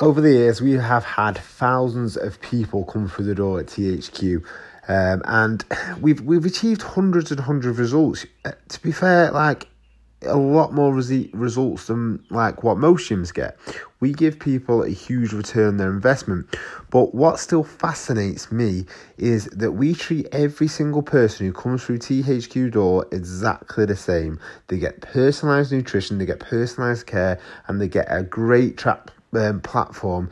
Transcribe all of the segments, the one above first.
Over the years, we have had thousands of people come through the door at THQ, um, and we've we've achieved hundreds and hundreds of results. Uh, to be fair, like a lot more results than like what most gyms get. We give people a huge return on their investment. But what still fascinates me is that we treat every single person who comes through THQ door exactly the same. They get personalized nutrition, they get personalized care, and they get a great trap um, platform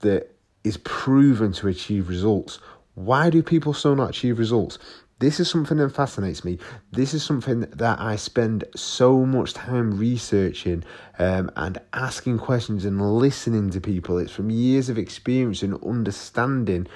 that is proven to achieve results. Why do people still not achieve results? This is something that fascinates me. This is something that I spend so much time researching um, and asking questions and listening to people. It's from years of experience and understanding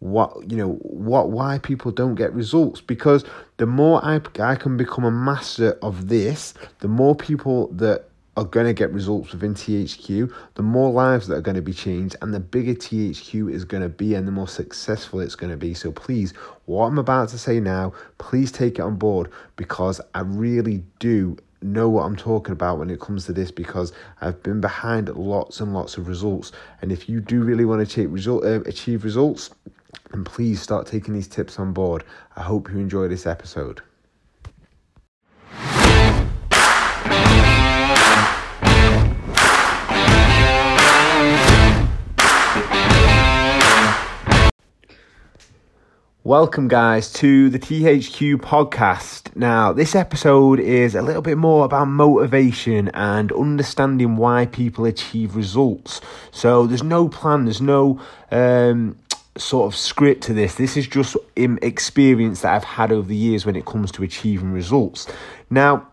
what you know what why people don't get results because the more I, I can become a master of this the more people that are going to get results within THQ, the more lives that are going to be changed, and the bigger THQ is going to be, and the more successful it's going to be. So, please, what I'm about to say now, please take it on board because I really do know what I'm talking about when it comes to this because I've been behind lots and lots of results. And if you do really want to result, uh, achieve results, then please start taking these tips on board. I hope you enjoy this episode. Welcome, guys, to the THQ podcast. Now, this episode is a little bit more about motivation and understanding why people achieve results. So, there's no plan, there's no um, sort of script to this. This is just experience that I've had over the years when it comes to achieving results. Now,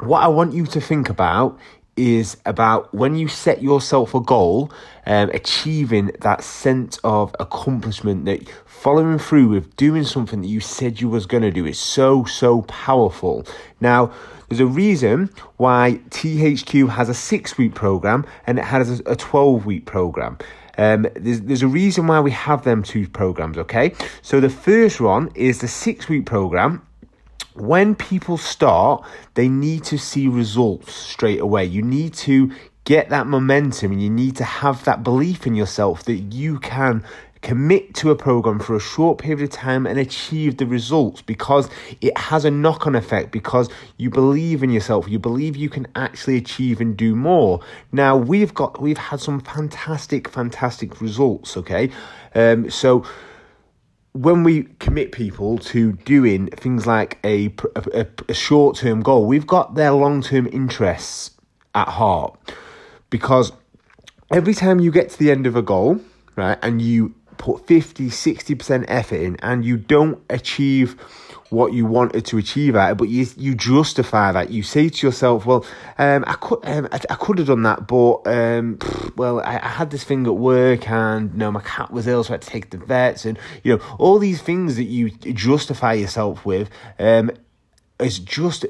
what I want you to think about is about when you set yourself a goal, um, achieving that sense of accomplishment that following through with doing something that you said you was going to do is so, so powerful. Now, there's a reason why THQ has a six week program and it has a 12 week program. Um, there's, there's a reason why we have them two programs, okay? So the first one is the six week program when people start, they need to see results straight away. You need to get that momentum and you need to have that belief in yourself that you can commit to a program for a short period of time and achieve the results because it has a knock on effect because you believe in yourself you believe you can actually achieve and do more now we've got we've had some fantastic fantastic results okay um so when we commit people to doing things like a, a, a short term goal, we've got their long term interests at heart. Because every time you get to the end of a goal, right, and you put 50, 60% effort in and you don't achieve what you wanted to achieve at it, but you you justify that. You say to yourself, "Well, um, I could um, I, I, could have done that, but um, well, I, I, had this thing at work, and you know, my cat was ill, so I had to take the vets, and you know, all these things that you justify yourself with, um, is just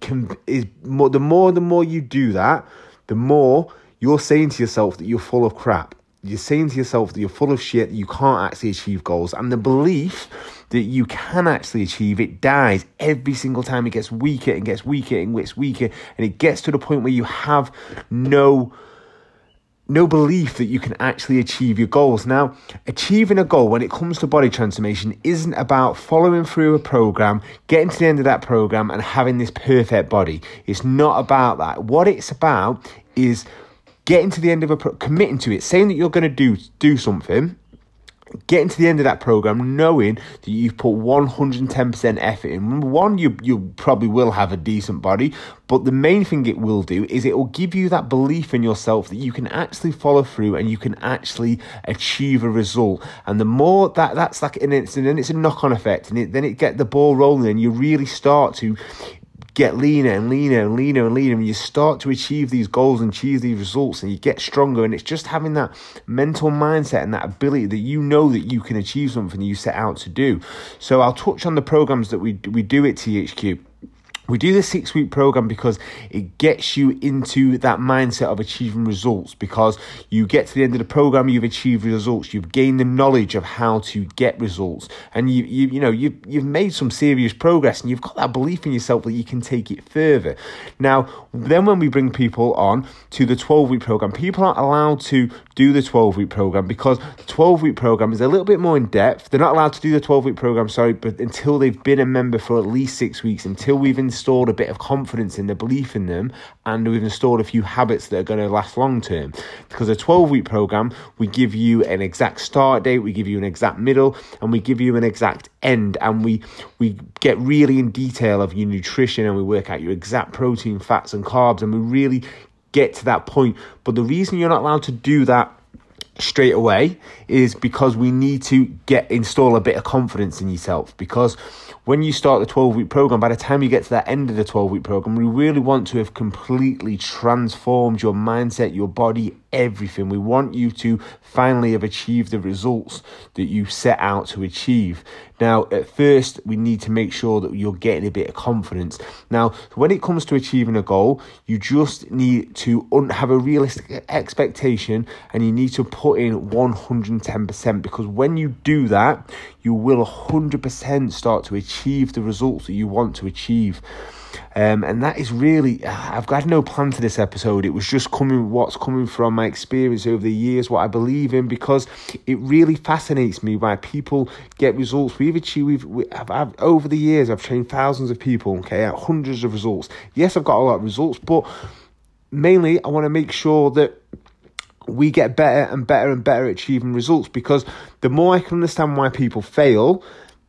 can is more the more the more you do that, the more you're saying to yourself that you're full of crap. You're saying to yourself that you're full of shit, you can't actually achieve goals, and the belief that you can actually achieve it dies every single time. It gets weaker and gets weaker and gets weaker, and it gets to the point where you have no no belief that you can actually achieve your goals. Now, achieving a goal when it comes to body transformation isn't about following through a program, getting to the end of that program, and having this perfect body. It's not about that. What it's about is getting to the end of a pro- committing to it, saying that you're going to do do something getting to the end of that program knowing that you've put 110% effort in. One you you probably will have a decent body but the main thing it will do is it will give you that belief in yourself that you can actually follow through and you can actually achieve a result. And the more that that's like and it's and it's a knock-on effect and it, then it get the ball rolling and you really start to get leaner and leaner and leaner and leaner, and you start to achieve these goals and achieve these results, and you get stronger. And it's just having that mental mindset and that ability that you know that you can achieve something you set out to do. So I'll touch on the programs that we we do at THQ. We do the six week program because it gets you into that mindset of achieving results. Because you get to the end of the program, you've achieved results, you've gained the knowledge of how to get results, and you you you know you've you've made some serious progress, and you've got that belief in yourself that you can take it further. Now, then when we bring people on to the twelve week program, people aren't allowed to do the twelve week program because the twelve week program is a little bit more in depth. They're not allowed to do the twelve week program, sorry, but until they've been a member for at least six weeks, until we've installed a bit of confidence in the belief in them, and we've installed a few habits that are going to last long term. Because a 12 week program, we give you an exact start date, we give you an exact middle, and we give you an exact end, and we we get really in detail of your nutrition, and we work out your exact protein, fats, and carbs, and we really get to that point. But the reason you're not allowed to do that straight away is because we need to get install a bit of confidence in yourself. Because when you start the 12 week program, by the time you get to that end of the 12 week program, we really want to have completely transformed your mindset, your body, everything. We want you to finally have achieved the results that you set out to achieve. Now, at first, we need to make sure that you're getting a bit of confidence. Now, when it comes to achieving a goal, you just need to un- have a realistic expectation and you need to put in 110% because when you do that, you will 100% start to achieve the results that you want to achieve. Um, and that is really, I've got no plan to this episode. It was just coming, what's coming from my experience over the years, what I believe in, because it really fascinates me why people get results. We've achieved, we've, we, I've, over the years, I've trained thousands of people, okay, hundreds of results. Yes, I've got a lot of results, but mainly I want to make sure that we get better and better and better at achieving results because the more I can understand why people fail,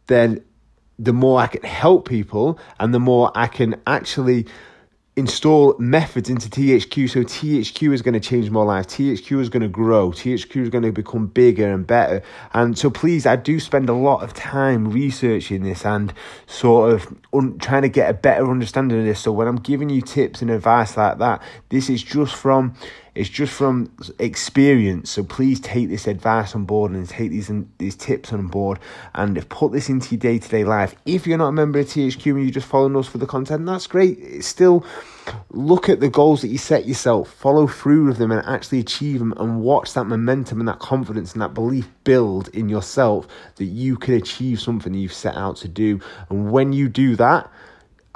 then the more I can help people and the more I can actually install methods into THQ. So THQ is going to change my life. THQ is going to grow. THQ is going to become bigger and better. And so please, I do spend a lot of time researching this and sort of un- trying to get a better understanding of this. So when I'm giving you tips and advice like that, this is just from it's just from experience. So please take this advice on board and take these um, these tips on board and put this into your day to day life. If you're not a member of THQ and you're just following us for the content, that's great. It's still look at the goals that you set yourself, follow through with them, and actually achieve them, and watch that momentum and that confidence and that belief build in yourself that you can achieve something you've set out to do. And when you do that,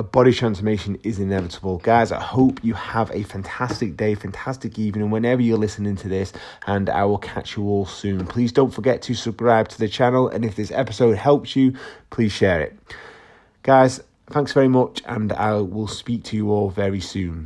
a body transformation is inevitable. Guys, I hope you have a fantastic day, fantastic evening whenever you're listening to this, and I will catch you all soon. Please don't forget to subscribe to the channel, and if this episode helps you, please share it. Guys, thanks very much, and I will speak to you all very soon.